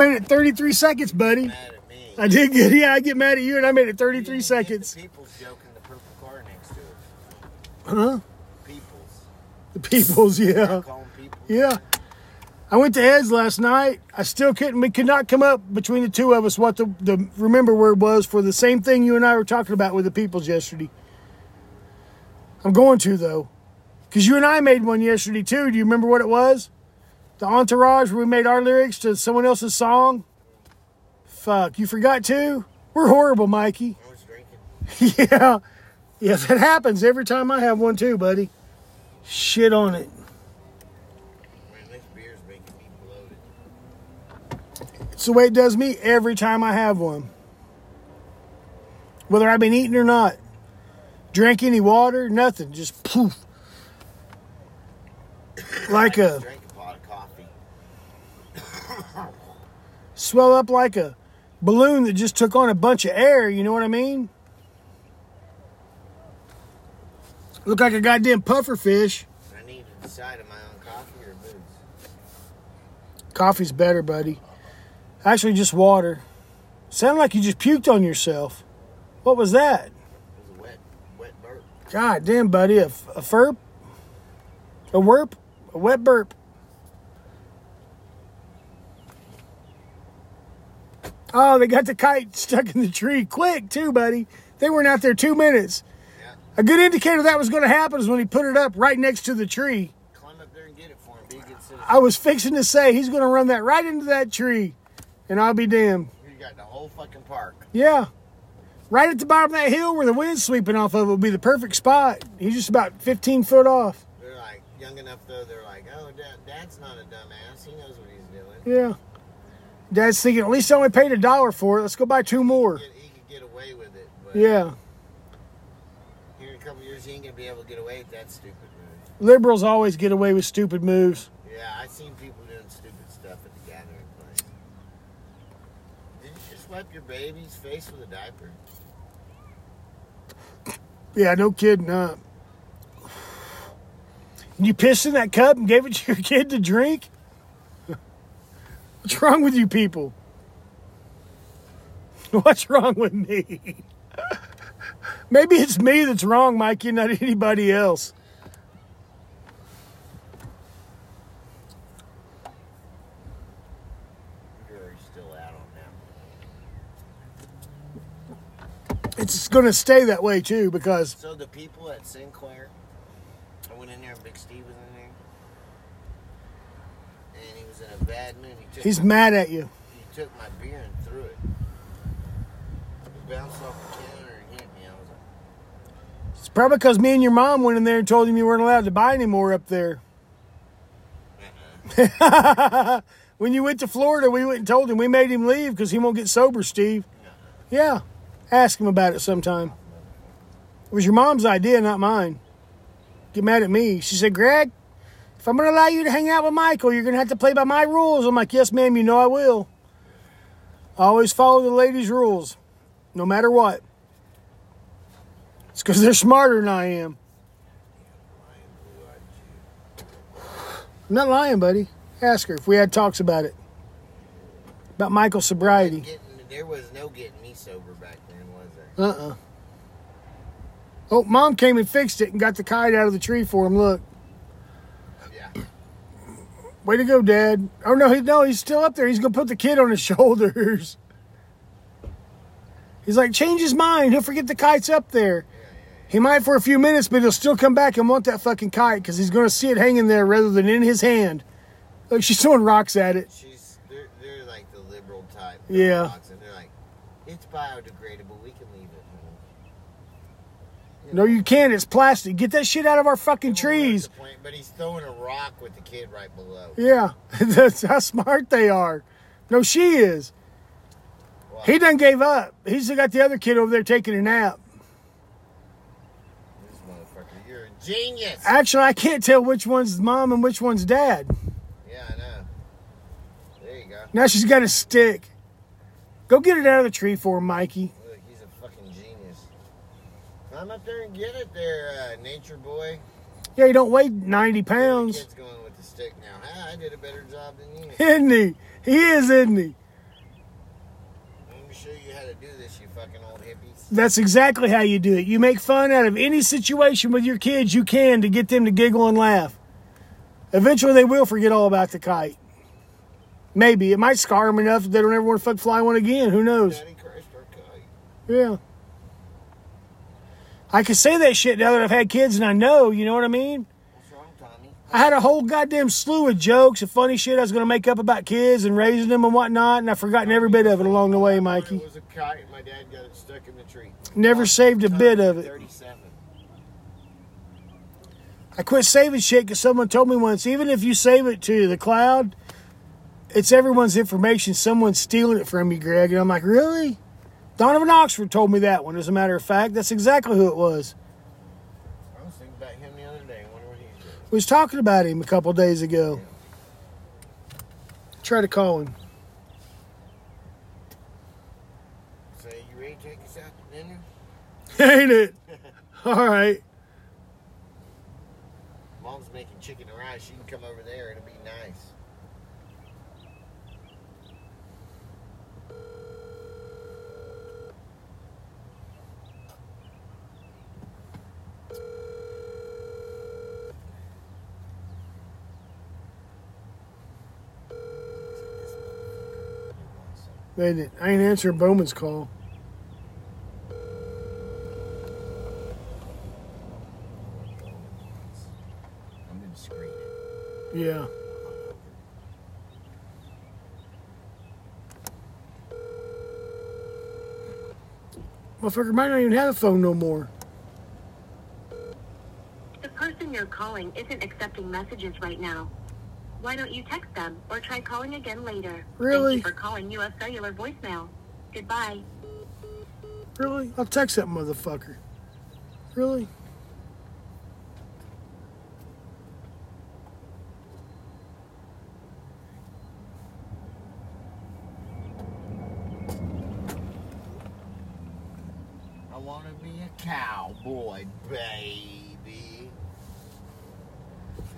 made it 33 seconds, buddy. Mad at me. I did good. Yeah, I get mad at you, and I made it 33 You seconds. The people's joke in the purple car next to it. Huh? People's. The peoples, yeah. Peoples. Yeah. I went to Ed's last night. I still couldn't. We could not come up between the two of us what the, the remember where it was for the same thing you and I were talking about with the peoples yesterday. I'm going to though, because you and I made one yesterday too. Do you remember what it was? The entourage where we made our lyrics to someone else's song. Fuck, you forgot too. We're horrible, Mikey. I was drinking. yeah, yeah, that happens every time I have one too, buddy. Shit on it. Man, this beer's making me bloated. It's the way it does me every time I have one. Whether I've been eating or not. Drink any water, nothing. Just poof. Like a just drank a pot of coffee. Swell up like a balloon that just took on a bunch of air, you know what I mean? Look like a goddamn puffer fish. I need to decide am I on coffee or booze? Coffee's better, buddy. Actually, just water. Sounded like you just puked on yourself. What was that? It was a wet, wet burp. God damn, buddy. A, a furp? A werp? A wet burp. Oh, they got the kite stuck in the tree. Quick, too, buddy. They weren't out there two minutes. Yeah. A good indicator that was going to happen is when he put it up right next to the tree. Climb up there and get it for him. Be a good citizen. I was fixing to say he's going to run that right into that tree, and I'll be damned. You got the whole fucking park. Yeah. Right at the bottom of that hill where the wind's sweeping off of it would be the perfect spot. He's just about 15 foot off. They're like young enough though. They're like, oh, dad, dad's not a dumbass. He knows what he's doing. Yeah. Dad's thinking, at least I only paid a dollar for it. Let's go buy two more. He, he could get away with it. But Yeah. Here in a couple years, he ain't gonna be able to get away with that stupid move. Liberals always get away with stupid moves. Yeah, I've seen people doing stupid stuff at the gathering place. Did you just wipe your baby's face with a diaper? Yeah, no kidding? And you pissed in that cup and gave it to your kid to drink? What's wrong with you people? What's wrong with me? Maybe it's me that's wrong, Mikey, not anybody else. It's going to stay that way too because So the people at Sinclair, I went in there and Big Steve was in there, and he was in a bad mood. He took he's my, mad at you. He took my beer and threw it. It bounced off the counter and hit me. I was like, It's probably because me and your mom went in there and told him you weren't allowed to buy anymore up there. uh-uh. when you went to Florida, we went and told him we made him leave because he won't get sober, Steve. Yeah. Ask him about it sometime. It was your mom's idea, not mine. Get mad at me. She said, Greg, if I'm going to allow you to hang out with Michael, you're going to have to play by my rules. I'm like, yes, ma'am, you know I will. I always follow the ladies' rules, no matter what. It's because they're smarter than I am. I'm not lying, buddy. Ask her if we had talks about it. About Michael's sobriety. Getting, there was no getting me sober back then, was there? Uh uh Oh, mom came and fixed it and got the kite out of the tree for him. Look. Way to go, Dad. Oh no, he no, he's still up there. He's gonna put the kid on his shoulders. He's like, change his mind. He'll forget the kite's up there. He might for a few minutes, but he'll still come back and want that fucking kite because he's gonna see it hanging there rather than in his hand. Like she's throwing rocks at it. She's they're, they're like the liberal type. Yeah. dogs, And they're like, it's biodegradable. We can leave it. You No, you can't. It's plastic. Get that shit out of our fucking Come on, that's trees. point, But he's throwing a rock with the kid right below. Yeah, that's how smart they are. No, she is. Wow. He done gave up. He's still got the other kid over there taking a nap. This motherfucker, you're a genius. Actually, I can't tell which one's mom and which one's dad. yeah, I know. There you go. Now she's got a stick. Go get it out of the tree for him, Mikey. I'm up there and get it there, uh, nature boy. Yeah, you don't weigh 90 pounds. The kid's going with the stick now. I did a better job than you. Isn't he? He is, isn't he? Let me show you how to do this, you fucking old hippies. That's exactly how you do it. You make fun out of any situation with your kids you can to get them to giggle and laugh. Eventually, they will forget all about the kite. Maybe. It might scar them enough that they don't ever want to fuck fly one again. Who knows? Christ, yeah. I can say that shit now that I've had kids and I know, you know what I mean? What's wrong, Tommy? I had a whole goddamn slew of jokes and funny shit I was going to make up about kids and raising them and whatnot, and I've forgotten every bit of it along the way, Mikey. It was a kite, and my dad got it stuck in the tree. Never saved a bit of it. 37. I quit saving shit because someone told me once, even if you save it to the cloud, it's everyone's information. Someone's stealing it from you, Greg. And I'm like, really? Donovan Oxford told me that one, as a matter of fact. That's exactly who it was. I was thinking about him the other day. I wonder what he's doing. We was talking about him a couple days ago. Try to call him. Say, you ready to take us out to dinner? Ain't it? All right. Mom's making chicken and rice. She can come over there. It'll be nice. Ain't it? I ain't answering Bowman's call. I'm going screen. Yeah. Motherfucker might not even have a phone no more. The person you're calling isn't accepting messages right now. Why don't you text them or try calling again later? Really? Thank you for calling US Cellular voicemail. Goodbye. Really? I'll text that motherfucker. Really? I want to be a cowboy, baby.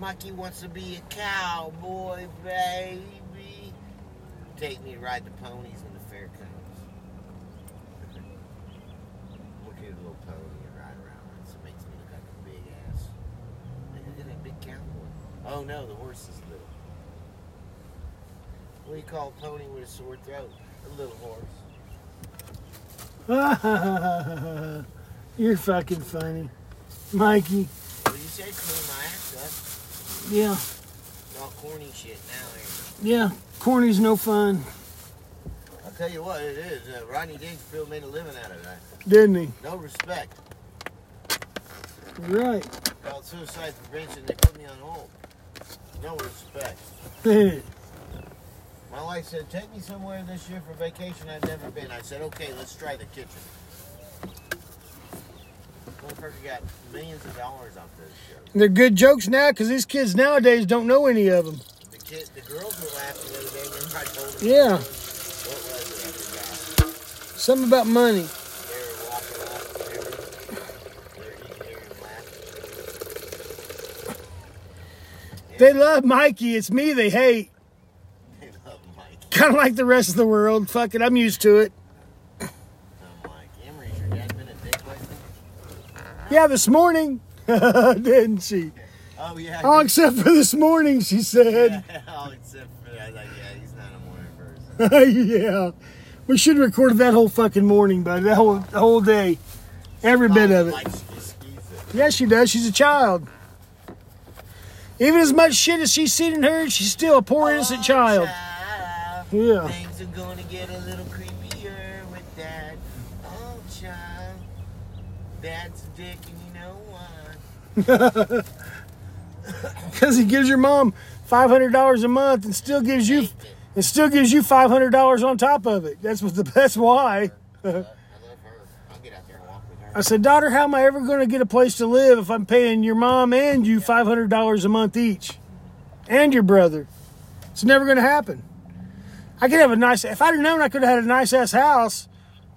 Mikey wants to be a cowboy, baby. Take me to ride the ponies when the fair comes. Look at a little pony and ride around. It makes me look like a big ass. Like, Look at that big cowboy. Oh no, the horse is little. What do you call a pony with a sore throat? A little horse. You're fucking funny. Mikey. Well, you said clean my ass up. Yeah. All corny shit now. Yeah. Corny's no fun. I'll tell you what it is. Uh, Rodney Dangerfield made a living out of that. Didn't he? No respect. Right. Called suicide prevention. They put me on hold. No respect. My wife said, "Take me somewhere this year for vacation I've never been." I said, "Okay, let's try the kitchen." Got millions of dollars off those shows. They're good jokes now because these kids nowadays don't know any of them. The kid, the girls were laughing the other day. Remember I told them? Yeah. What was it? I forgot. Something about money. They were walking off. They were, they were eating there and laughing. They love Mikey. It's me they hate. They love Mike. Kind of like the rest of the world. Fuck it. I'm used to it. Oh, Mike. Emery's your dad been a dick lately? Yeah, this morning. Didn't she? Oh, yeah. Oh, except for this morning, she said. yeah, oh, except for I was like, yeah, he's not a morning person. yeah. We should have recorded that whole fucking morning, buddy. That whole the whole day. Every bit oh, of it. Like she just. Yeah, she does. She's a child. Even as much shit as she's seen and heard, she's still a poor oh, innocent Oh, child. child, Yeah. Things are gonna get a little with Dad. Oh, child. Dad's a dick, and you know why. Because he gives your mom five hundred dollars a month and still gives you it. and still gives you five hundred dollars on top of it. That's what the that's why. I love her. I'll get out there and walk with her. I said, daughter, how am I ever going to get a place to live if I'm paying your mom and you five hundred dollars a month each, and your brother? It's never going to happen. I could have a nice. If I'd have known I could have had a nice ass house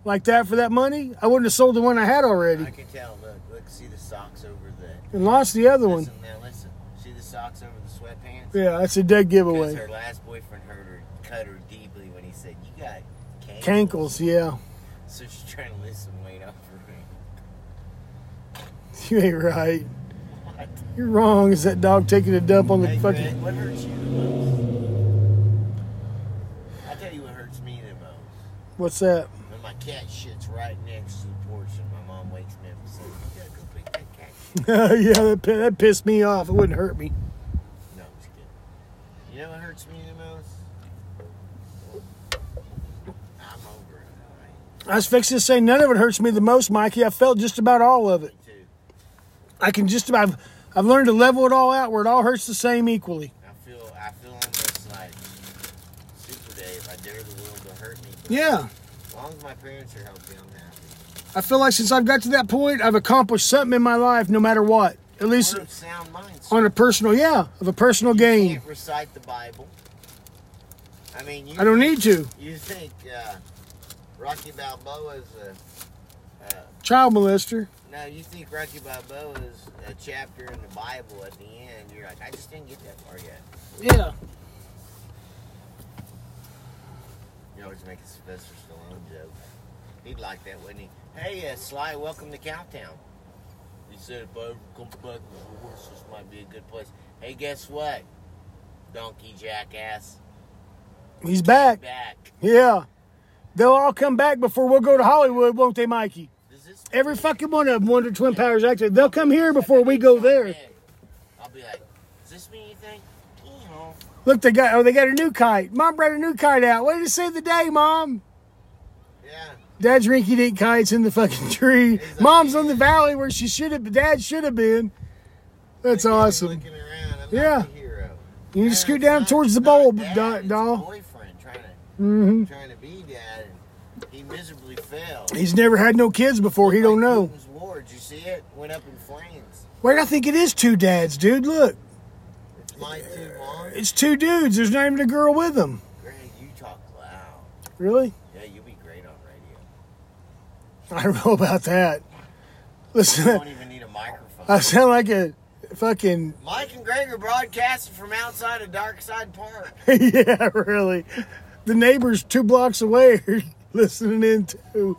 like that for that money, I wouldn't have sold the one I had already I can tell. Look, look, see the socks over the. And lost the other one. Listen, now listen. See the socks over the sweatpants? Yeah, that's a dead Because giveaway. her last boyfriend hurt her, cut her deeply when he said, "You got cankles." Cankles, yeah. So she's trying to lose some weight off me. You ain't right. What? You're wrong. Is that dog taking a dump on the Hey, fucking? What hurts you the most? I'll tell you what hurts me the most. What's that? When my cat shits right next to the porch and my mom wakes me up and says, You gotta go pick that cat. shit." yeah, that, that pissed me off. It wouldn't hurt me. No, I'm just kidding. You know what hurts me the most? I'm over it, alright? I was fixing to say none of it hurts me the most, Mikey. I felt just about all of it. I can just about. I've, I've learned to level it all out where it all hurts the same equally. I feel I feel almost like Super Dave. I dare the world to hurt me. Yeah, As long as my parents are healthy, I'm happy. I feel like since I've got to that point, I've accomplished something in my life, no matter what. At least minds. on a personal, yeah, of a personal You gain. can't recite the Bible. I mean, you I don't need to. You think uh, Rocky Balboa is a uh, Child molester. no? You think Rocky Balboa is a chapter in the Bible at the end? You're like, I just didn't get that far yet. Yeah. You always make a Sylvester Stallone joke. He'd like that, wouldn't he? Hey, uh, Sly, welcome to Cowtown. He said, if I ever come back with a horse, this might be a good place. Hey, guess what? Donkey jackass. He's back. Back. Yeah. They'll all come back before we'll go to Hollywood, won't they, Mikey? Every fucking one of them, Wonder Twin Powers actor, they'll come here before we go there. I'll be like, does this mean anything? You know. Look, they got oh, they got a new kite. Mom brought a new kite out. What did it say the day, Mom? Dad's rinky dink kites in the fucking tree. Mom's on the valley where she should have. Dad should have been. That's awesome. Looking around. I'm Yeah. not the hero. You need to Yeah, scoot down not- towards the bowl, dad, doll. Boyfriend trying to, mm-hmm. trying to be dad, and he miserably failed. He's never had no kids before. He don't know. Putin's war. Did you see it? Went up in flames. Wait, I think it is two dads, dude. Look, It's my two moms. it's two dudes. There's not even a girl with them. Greg, you talk loud. Really? Yeah, you'll be great on radio. I don't know about that. You Listen, don't even need a microphone. I sound like a fucking Mike and Greg are broadcasting from outside of Darkside Park. yeah, really. The neighbors two blocks away are listening in too.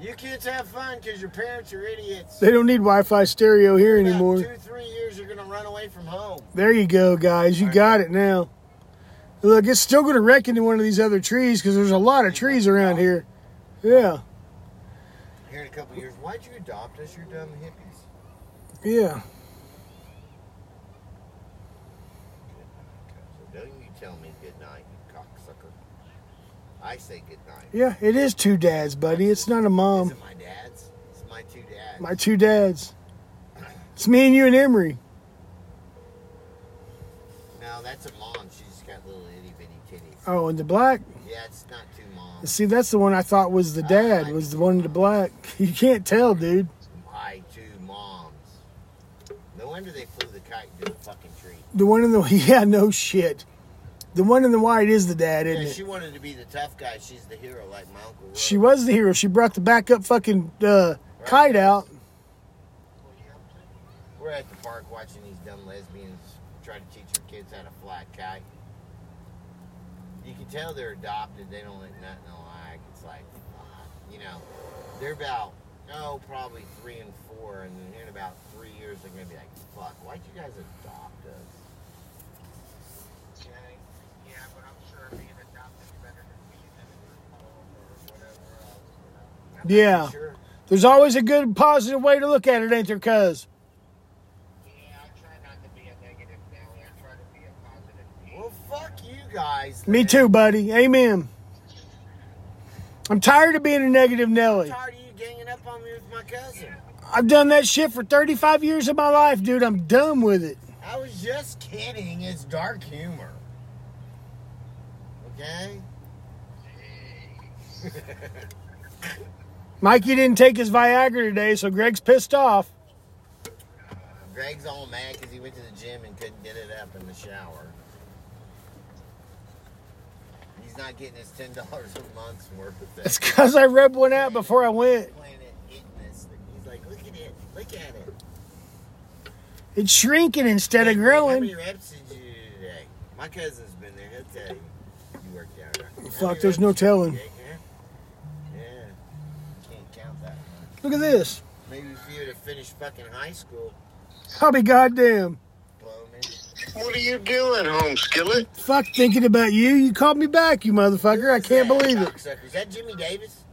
You kids have fun because your parents are idiots. They don't need Wi-Fi stereo here about anymore. two, three years, you're gonna run away from home. There you go, guys. You got it now. Look, it's still going to wreck into one of these other trees because there's a lot of trees around here. Yeah, Here in a couple years, why'd you adopt us, you dumb hippies? yeah. So don't you tell me good night, you cocksucker. I say good night. Yeah, it is two dads, buddy. It's not a Is mom. it my dad's? It's my two dads. My two dads. It's me and you and Emery. no, that's a mom. She's got little itty bitty titties. Oh, and the black. Yeah, it's not. See, that's the one I thought was the dad. Was the one in the black? You can't tell, dude. My two moms. No wonder they flew the kite into the fucking tree. The one in the yeah, no shit. The one in the white is the dad, isn't it? she wanted to be the tough guy. She's the hero, like my uncle. Roy. She was the hero. She brought the backup fucking uh, kite out. We're at the park watching these dumb lesbians try to teach their kids how to fly a kite. You can tell they're adopted. They don't look nothing alike. It's like, you know, they're about oh probably three and four, and then in about three years they're gonna be like, fuck, why'd you guys adopt us? Okay. Yeah, but I'm sure being adopted is better than being in a group home or whatever else, you know. Yeah. Sure. There's always a good, positive way to look at it, ain't there, cuz? Yeah, I try not to be a negative Nelly. I try to be a positive Pete. Well, guys. Me then. too, buddy. Amen. I'm tired of being a negative I'm Nelly. tired of you ganging up on me with my cousin. I've done that shit for 35 years of my life, dude. I'm done with it. I was just kidding. It's dark humor. Okay? Mikey didn't take his Viagra today, so Greg's pissed off. Greg's all mad because he went to the gym and couldn't get it up in the shower. He's not getting his ten dollars a month's worth of It's because I rubbed one out before I went. Planet. He's like, look at it, look at it. It's shrinking instead of How growing. many reps did you do today? My cousin's been there. He'll tell you. You worked out right. How Fuck, there's no reps did you telling. take, huh? Yeah. Look at this. Maybe if you would have finished fucking high school, I'll be goddamn. Bowman. What are you doing, home skillet? Fuck thinking about you. You called me back, you motherfucker. I can't believe it. Cocksucker. Is that Jimmy Davis?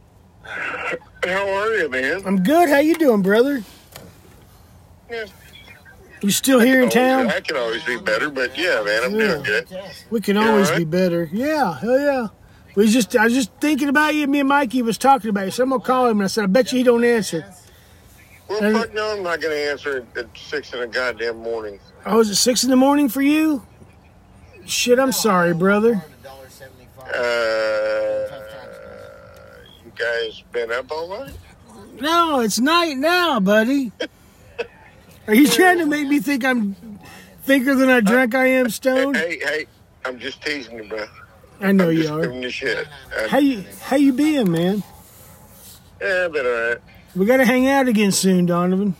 How are you, man? I'm good. How you doing, brother? Yeah. You still here in town? I can always be better, but yeah, man, I'm doing good. We can You always alright? be better. Yeah, hell yeah. We just I was just thinking about you. Me and Mikey was talking about you. So I'm gonna call him and I said, I bet you he don't answer. Well, fuck no, I'm not going to answer at six in the goddamn morning. Oh, is it six in the morning for you? Shit, I'm sorry, brother. Uh, you guys been up all night? No, it's night now, buddy. Are you trying to make me think I'm thicker than I drunk I am stoned? Hey, hey, I'm just teasing you, bro. I know I'm you just are. giving you shit. How you how you being, man? yeah, I've been all right. We gotta hang out again soon, Donovan.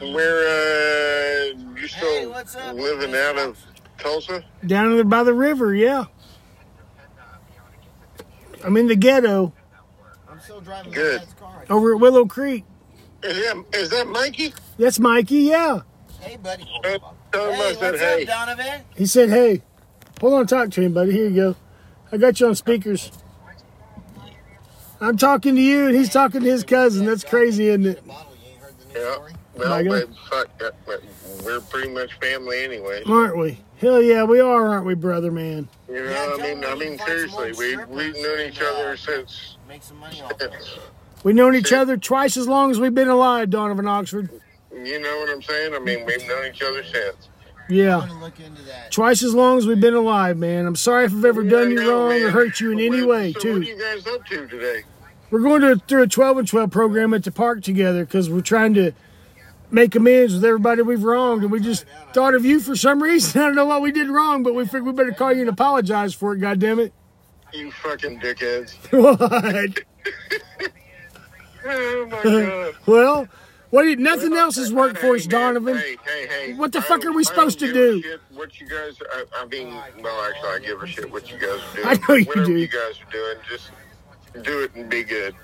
Where, uh, you Hey, still what's up, living out of Tulsa? Down by the river, yeah. I'm in the ghetto I'm still driving Good. my dad's car. over at Willow Creek. Is that, is that Mikey? That's Mikey, yeah. Hey, buddy. Uh, tell Hey, said what's hey. up, Donovan? He said, "Hey, hold on, talk to him, buddy. Here you go. I got you on speakers. I'm talking to you, and he's talking to his cousin. That's crazy, isn't it? Bottle, you ain't heard the new Yeah. Well, My God. but fuck, we're pretty much family anyway. Aren't we? Hell yeah, we are, aren't we, brother man? You know, tell I mean, I mean, seriously, we strippers we've known each and, other since. Make some money off. We've known each other twice as long as we've been alive, Donovan Oxford. You know what I'm saying? I mean, we've known each other since. I'm Yeah, gonna look into that. twice as long as we've been alive, man. I'm sorry if I've ever done you know, wrong or hurt you in any way, so What too. are you guys up to today? We're going to through a 12 and 12 program at the park together because we're trying to make amends with everybody we've wronged, and we just thought of you for some reason. I don't know what we did wrong, but we figured we better call you and apologize for it. God damn it! You fucking dickheads. What? Oh my god. Well, what? You, nothing else has worked for us, Hey, Donovan. Hey, hey, hey. What the I fuck are we I supposed to do? What you guys? I, I mean, well, actually, I give a shit what you guys are doing. I know you Whatever do. you guys are doing, just do it and be good.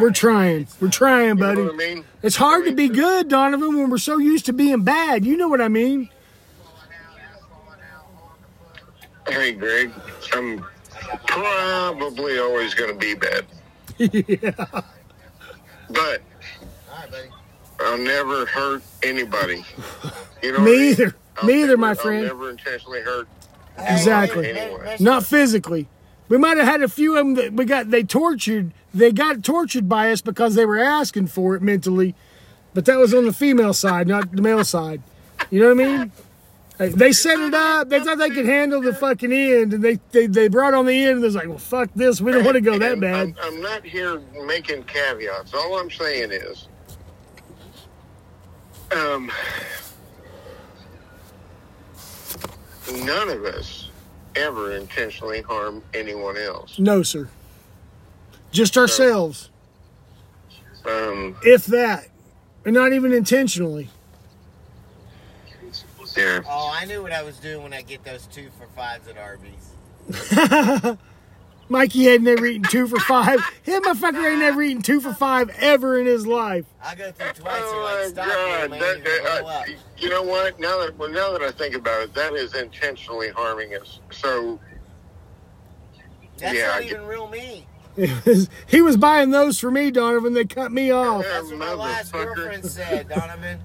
We're trying. We're trying, You know buddy. I mean? It's hard to be good, Donovan, when we're so used to being bad. You know what I mean? Hey, Greg, I'm probably always going to be bad, yeah. but All right, buddy. I'll never hurt anybody. You know Me either. I'll Me either, never- my I'll friend. never intentionally hurt. Exactly. Anyway. Not physically. We might have had a few of them that we got. They tortured. They got tortured by us because they were asking for it mentally, but that was on the female side, not the male side. You know what I mean? They set it up. They thought they could handle the fucking end, and they they, they brought on the end. And they was like, "Well, fuck this. We don't want to go that bad." I'm, I'm not here making caveats. All I'm saying is, um, none of us ever intentionally harm anyone else. No, sir. Just ourselves, Um, if that, and not even intentionally. yeah. Oh, I knew what I was doing when I get those two for fives at Arby's. Mikey had never eaten two for five. Him, motherfucker, ain't never eaten two for five ever in his life. I go through twice. Oh and like, my stop here, That, You're that, blow uh, you know what? Now that well, now that I think about it, that is intentionally harming us. So That's yeah, not I even real me. he was buying those for me, Donovan. They cut me off. That's what my last girlfriend said, Donovan.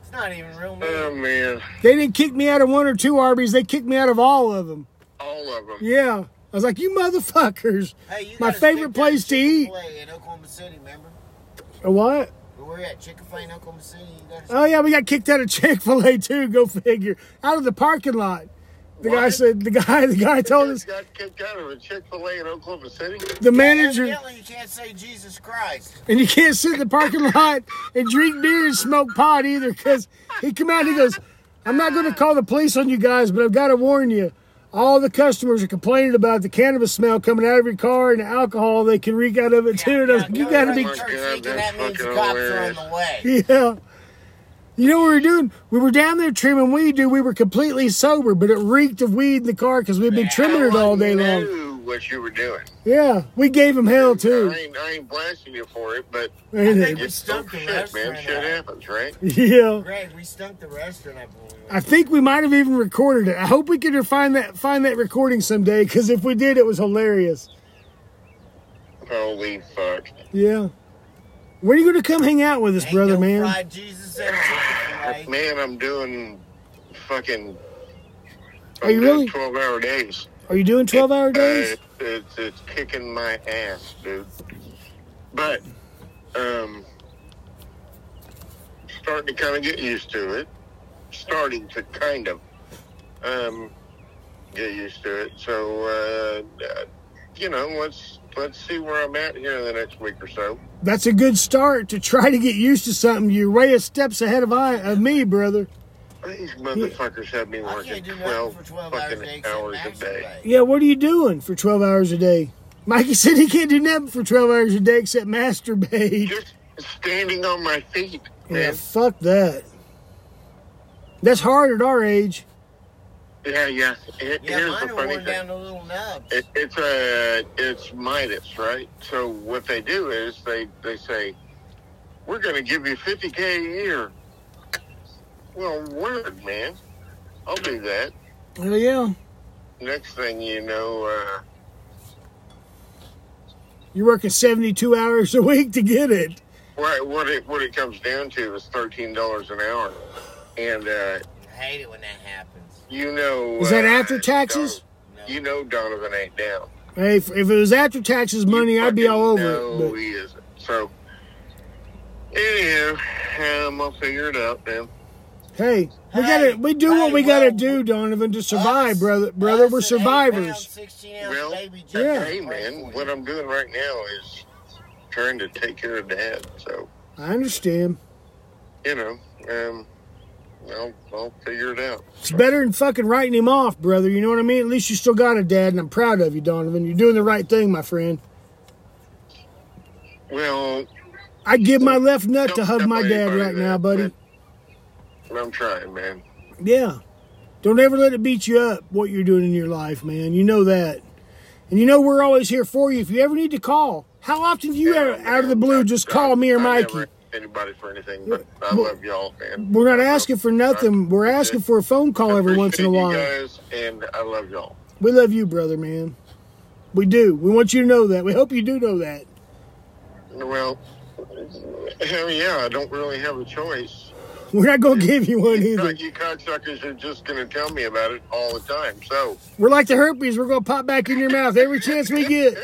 It's not even real me. oh man, They didn't kick me out of one or two Arby's. They kicked me out of all of them. all of them. Yeah. I was like, you motherfuckers. hey, you my got favorite place to eat. Chick-fil-A in Oklahoma City, remember? A what? We're at Chick-fil-A in Oklahoma City. You got Oh, yeah, we got kicked out of Chick fil A, too. Go figure. Out of the parking lot. The guy said, the guy, the guy told us, got kicked out of a Chick Fil A in Oklahoma City. the manager, Evidently, you can't say Jesus Christ. and you can't sit in the parking lot and drink beer and smoke pot either because he come out and he goes, I'm not going to call the police on you guys, but I've got to warn you. All the customers are complaining about the cannabis smell coming out of your car and the alcohol they can reek out of it too. And I was like, you got to be, my Church God, thinking that means the fucking cops are on the way. yeah. You know what we were doing? We were down there trimming weed, dude. We were completely sober, but it reeked of weed in the car because we'd been trimming it all day long. No, what you were doing. Yeah, we gave him hell I too. ain't, I ain't blasting you for it, but Ain't think it? we stunk the shit, man. Shit happens, right? Yeah. Greg, we stunk the restaurant up when we went. I think we might have even recorded it. I hope we can find that find that recording someday because if we did, it was hilarious. Holy fuck. Yeah. When are you going to come hang out with us, Ain't brother, no man? Fried Jesus and Man, I'm doing fucking. Are you I'm doing really? 12 hour days. Are you doing twelve hour days? Uh, it's, it's kicking my ass, dude. But, um, starting to kind of get used to it. Starting to kind of, um, get used to it. So, uh, you know, let's let's see where I'm at here in the next week or so. That's a good start to try to get used to something. You're way a steps ahead of I of me, brother. These motherfuckers have me working can't do nothing 12 12 fucking day except hours a day. Yeah, what are you doing for twelve hours a day? Mikey said he can't do nothing for twelve hours a day except masturbate. Just standing on my feet, Yeah, fuck that. That's hard at our age. Yeah, yeah. Here- Yeah, Here's mine the funny worn thing. down to little nubs. It, it's a it's Midas, right? So what they do is they they say we're going to give you 50k a year. Well, word, man. I'll do that. Oh yeah. Next thing you know, uh, You're working seventy two hours a week to get it. what what it what it comes down to is thirteen dollars an hour, and uh, I hate it when that happens. you know Is that uh, after taxes? No. You know Donovan ain't down. Hey, if, if it was after taxes money, I'd be all over fucking it. know But he isn't. So, anyhow, um, I'll figure it out, man. hey, we Hey, gotta we do what hey, we gotta do, Donovan, to survive, Us- brother. Brother, we're survivors. eight-pound, 16 ounce Well, baby yeah. Hey, man, what. I'm doing right now is trying to take care of Dad. So, I understand. you know, um, I'll, I'll figure it out. It's better than fucking writing him off, brother. You know what I mean? At least you still got a dad, and I'm proud of you, Donovan. You're doing the right thing, my friend. Well, I'd give my left nut to hug my dad right now, buddy. but I'm trying, man. Yeah. Don't ever let it beat you up what you're doing in your life, man. You know that. And you know we're always here for you. If you ever need to call, how often do you Yeah, ever, out of the blue I- just I- call me or I Mikey? never ask Anybody for anything, but I Well, love y'all, man. We're not asking for nothing. We're asking for a phone call every once in a while. Guys, and I love y'all. We love you, brother, man. We do. We want you to know that. We hope you do know that. Well, hell yeah, I don't really have a choice. We're not going to give you one either. you cocksuckers are just going to tell me about it all the time. So, We're like the herpes. We're going to pop back in your mouth every chance we get.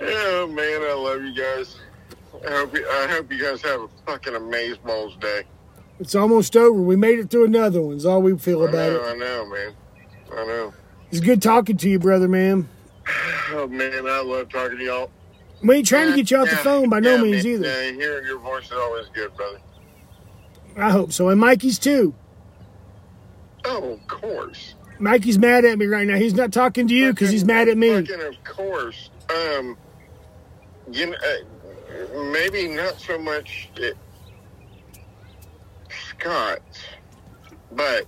oh man, I love you guys. I hope you, I hope you guys have a fucking amazeballs day. It's almost over. We made it through another one. Is all we feel I about know, it. I know, man. I know. It's good talking to you, brother, man. Oh man, I love talking to y'all. We ain't trying to get you off the phone by no yeah, means man. either. Yeah, hearing your voice is always good, brother. I hope so. And Mikey's too. Oh, of course. Mikey's mad at me right now. He's not talking to you because he's mad at me. Fucking of course. Um, you know, uh, maybe not so much it, Scott, but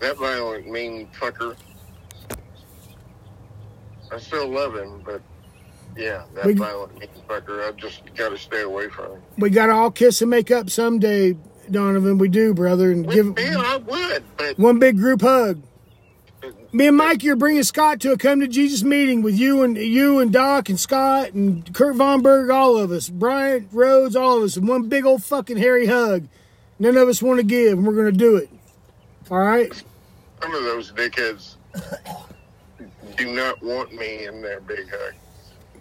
that violent, mean fucker. I still love him, but yeah, that We- violent, mean fucker. I just got to stay away from him. We got to all kiss and make up someday, Donovan. We do, brother. And give Man, I would, but one big group hug. Me and Mikey are bringing Scott to a come to Jesus meeting with you and you and Doc and Scott and Kurt Von Berg, all of us, Bryant Rhodes, all of us, and one big old fucking hairy hug. None of us want to give, and we're going to do it. All right? some of those dickheads do not want me in their big hug.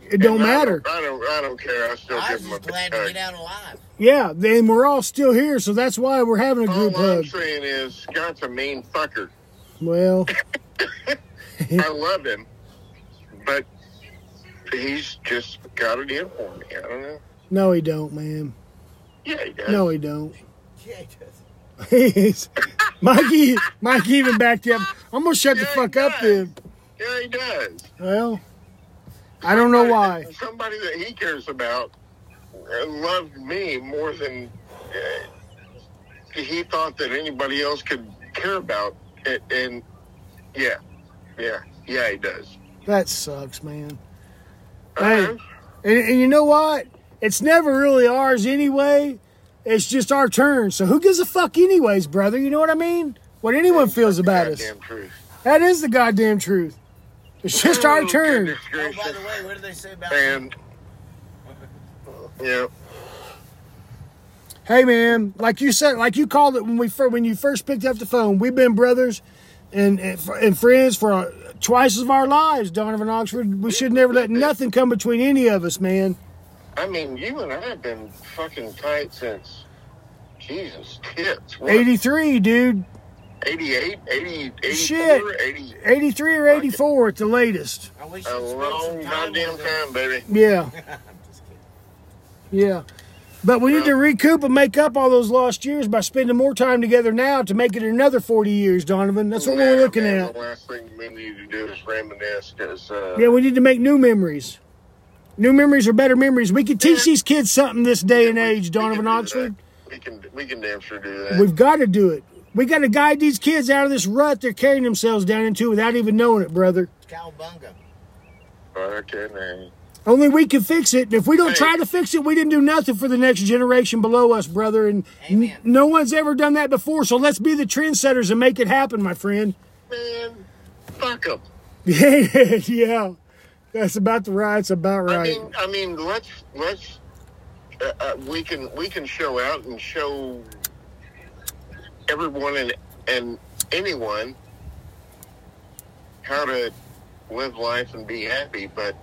It don't And I matter. I don't. I don't care. I still I give was them a just big glad to hug. get out alive. Yeah, then we're all still here, so that's why we're having a group All group I'm hug. saying is Scott's a mean fucker. Well, I love him, but he's just got it in for me. I don't know. no, he don't, man. Yeah, he does. No, he don't. Yeah, he does. He's Mikey. Mikey even backed you up. I'm gonna shut the Yeah, he fuck up does. then. Yeah, he does. Well, I don't know why. Somebody- Somebody that he cares about uh, loved me more than uh, he thought that anybody else could care about. And, and yeah, Yeah, yeah, he does. That sucks, man. Hey, Uh-huh. and, and you know what? It's never really ours anyway. It's just our turn. So who gives a fuck, anyways, brother? You know what I mean? What anyone feels about us. Goddamn truth. That is the goddamn truth. It's just our Oh, turn. Oh, by the way, what did they say about And yeah, Hey, man, like you said, like you called it when we fir- when you first picked up the phone. We've been brothers and and, and friends for uh, twice of our lives, Donovan Oxford. We should never let nothing come between any of us, man. I mean, you and I have been fucking tight since Jesus tits. What, 83, dude. 88, 80, 84, Shit. 80, 83 or 84 at the latest. I wish a you'd spent long goddamn time, baby. Yeah, I'm just kidding. yeah. But we need to recoup and make up all those lost years by spending more time together now to make it another 40 years, Donovan. That's what we're looking man, at. The last thing we need to do is reminisce because uh, Yeah, we need to make new memories. New memories are better memories. We could teach these kids something this day and we- age, Donovan can do Oxford. that. We can we can damn sure do that. We've got to do it. We got to guide these kids out of this rut they're carrying themselves down into without even knowing it, brother. Cowabunga. okay, man. Only we can fix it. And if we don't try to fix it, we didn't do nothing for the next generation below us, brother. And n- no one's ever done that before. So let's be the trendsetters and make it happen, my friend. Man, fuck them. yeah, that's about the right. It's about I right. mean, I mean, let's let's uh, uh, we can we can show out and show everyone and and anyone how to live life and be happy, but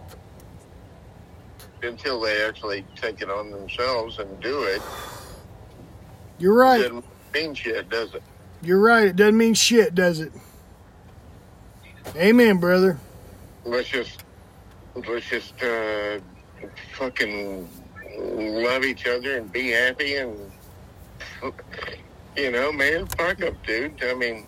until they actually take it on themselves and do it, You're it right. doesn't mean shit, does it? You're right. It doesn't mean shit, does it? Amen, brother. Let's just let's just uh, fucking love each other and be happy and you know, man, fuck up, dude. I mean,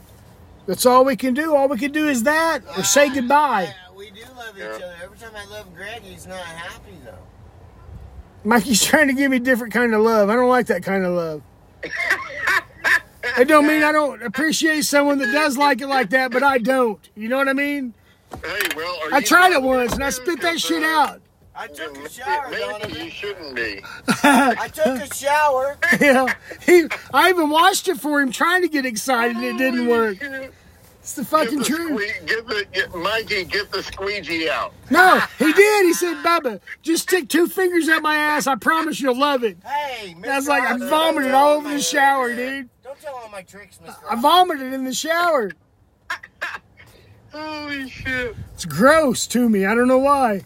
That's all we can do. All we can do is that or say goodbye. Yeah, do love each other. Every time I love Greg, he's not happy though. Mikey's trying to give me different kind of love. I don't like that kind of love. It don't mean I don't appreciate someone that does like it like that, but I don't. You know what I mean? hey, well, are I you tried it once and I spit that shit uh, out. I took a maybe- shower, Maybe you shouldn't be. I took a shower. Yeah, he. I even watched it for him, trying to get excited, and it didn't work. Get It's the fucking the, truth. sque- get the get, Mikey, get the squeegee out. No, he did. He said, "Bubba, just stick two fingers up my ass. I promise you'll love it." Hey, Mr. I was like, I Arthur, vomited all all over the shower, dude. Don't tell all my tricks, Mr. I vomited in the shower. Holy shit! It's gross to me. I don't know why.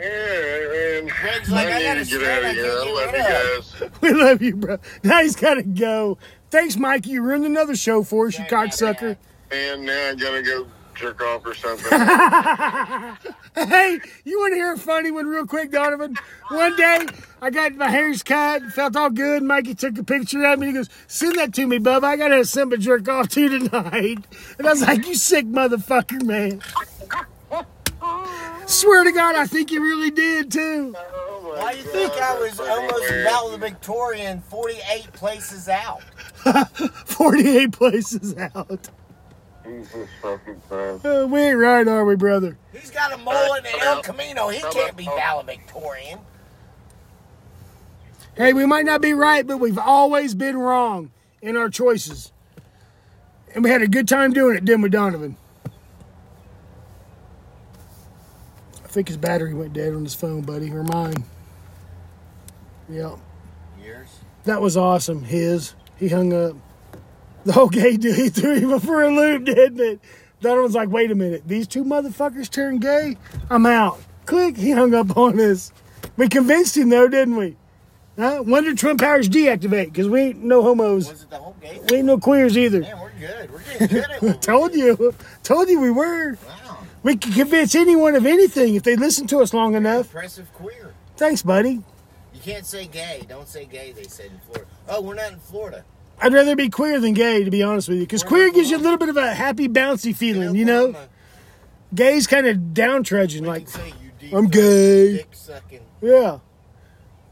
Yeah, man. Greg's like, I need gotta get out of here. can't I love you guys. We love you, bro. Now he's got to go. Thanks, Mikey. You ruined another show for us, you Yeah, yeah, cocksucker. And now I gotta go jerk off or something. Hey, you want to hear a funny one real quick, Donovan? One day, I got my hair's cut, felt all good. Mikey took a picture of me. He goes, "Send that to me, bub. I got to have something to jerk off to tonight." And I was like, "You sick motherfucker, man." Swear to God, I think you really did too. Oh my Why you think I was that's fucking almost weird. valedictorian 48 places out? 48 places out. Jesus fucking Christ. Uh, we ain't right, are we, brother? He's got a mullet and El Camino. He can't be valedictorian. Hey, we might not be right, but we've always been wrong in our choices. And we had a good time doing it, didn't we, Donovan? I think his battery went dead on his phone, buddy, or mine. Yep. Years. That was awesome. His. He hung up. The whole gay dude, he threw him for a loop, didn't it? Donovan's like, wait a minute. These two motherfuckers turned gay? I'm out. Click. He hung up on us. We convinced him, though, didn't we? Huh? When did Twin Powers deactivate? Because we ain't no homos. Was it the whole game? We ain't no queers either. Man, we're good. We're getting good at what Told you. Told you we were. Wow. We can convince anyone of anything if they listen to us long enough. Impressive queer. Thanks, buddy. You can't say gay. Don't say gay, they said in Florida. Oh, we're not in Florida. I'd rather be queer than gay, to be honest with you. Because queer gives you a little bit of a happy, bouncy feeling, you know? Gay's kind of downtrudging, we like, can say you deep I'm gay. Yeah.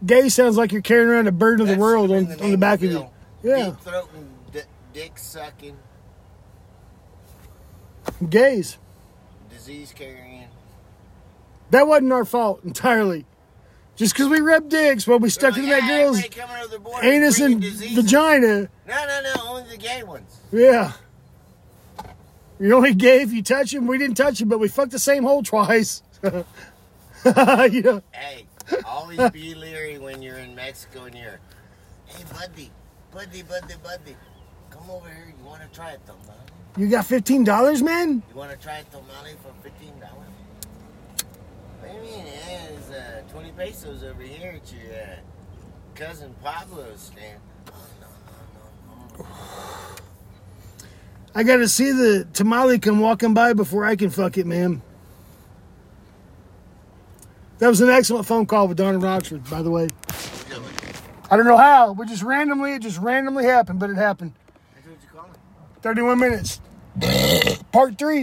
Gay sounds like you're carrying around a burden of the world on, been on the back of you. Yeah, Deep throat and di- dick sucking. gays. disease carrying. That wasn't our fault entirely. Just because we rubbed dicks while we stuck like, that "Yeah, girl's everybody coming over the border anus and diseases." vagina. No, no, no. Only the gay ones. Yeah. You're only gay if you touch him. We didn't touch him, but we fucked the same hole twice. know, Hey, always be leery when you're in Mexico and you're, hey, buddy, buddy, buddy, buddy, come over here. You want to try a tamale? you got fifteen dollars, man. You want to try a tamale for fifteen dollars? What do you mean? Yeah, it's uh, twenty pesos over here at your uh, cousin Pablo's stand. Oh no, no, no, no. I got to see the tamale come walking by before I can fuck it, man. That was an excellent phone call with Donna Rochford, by the way. I don't know how, but just randomly, it just randomly happened, but it happened. That's what you call it. 31 minutes. Part three.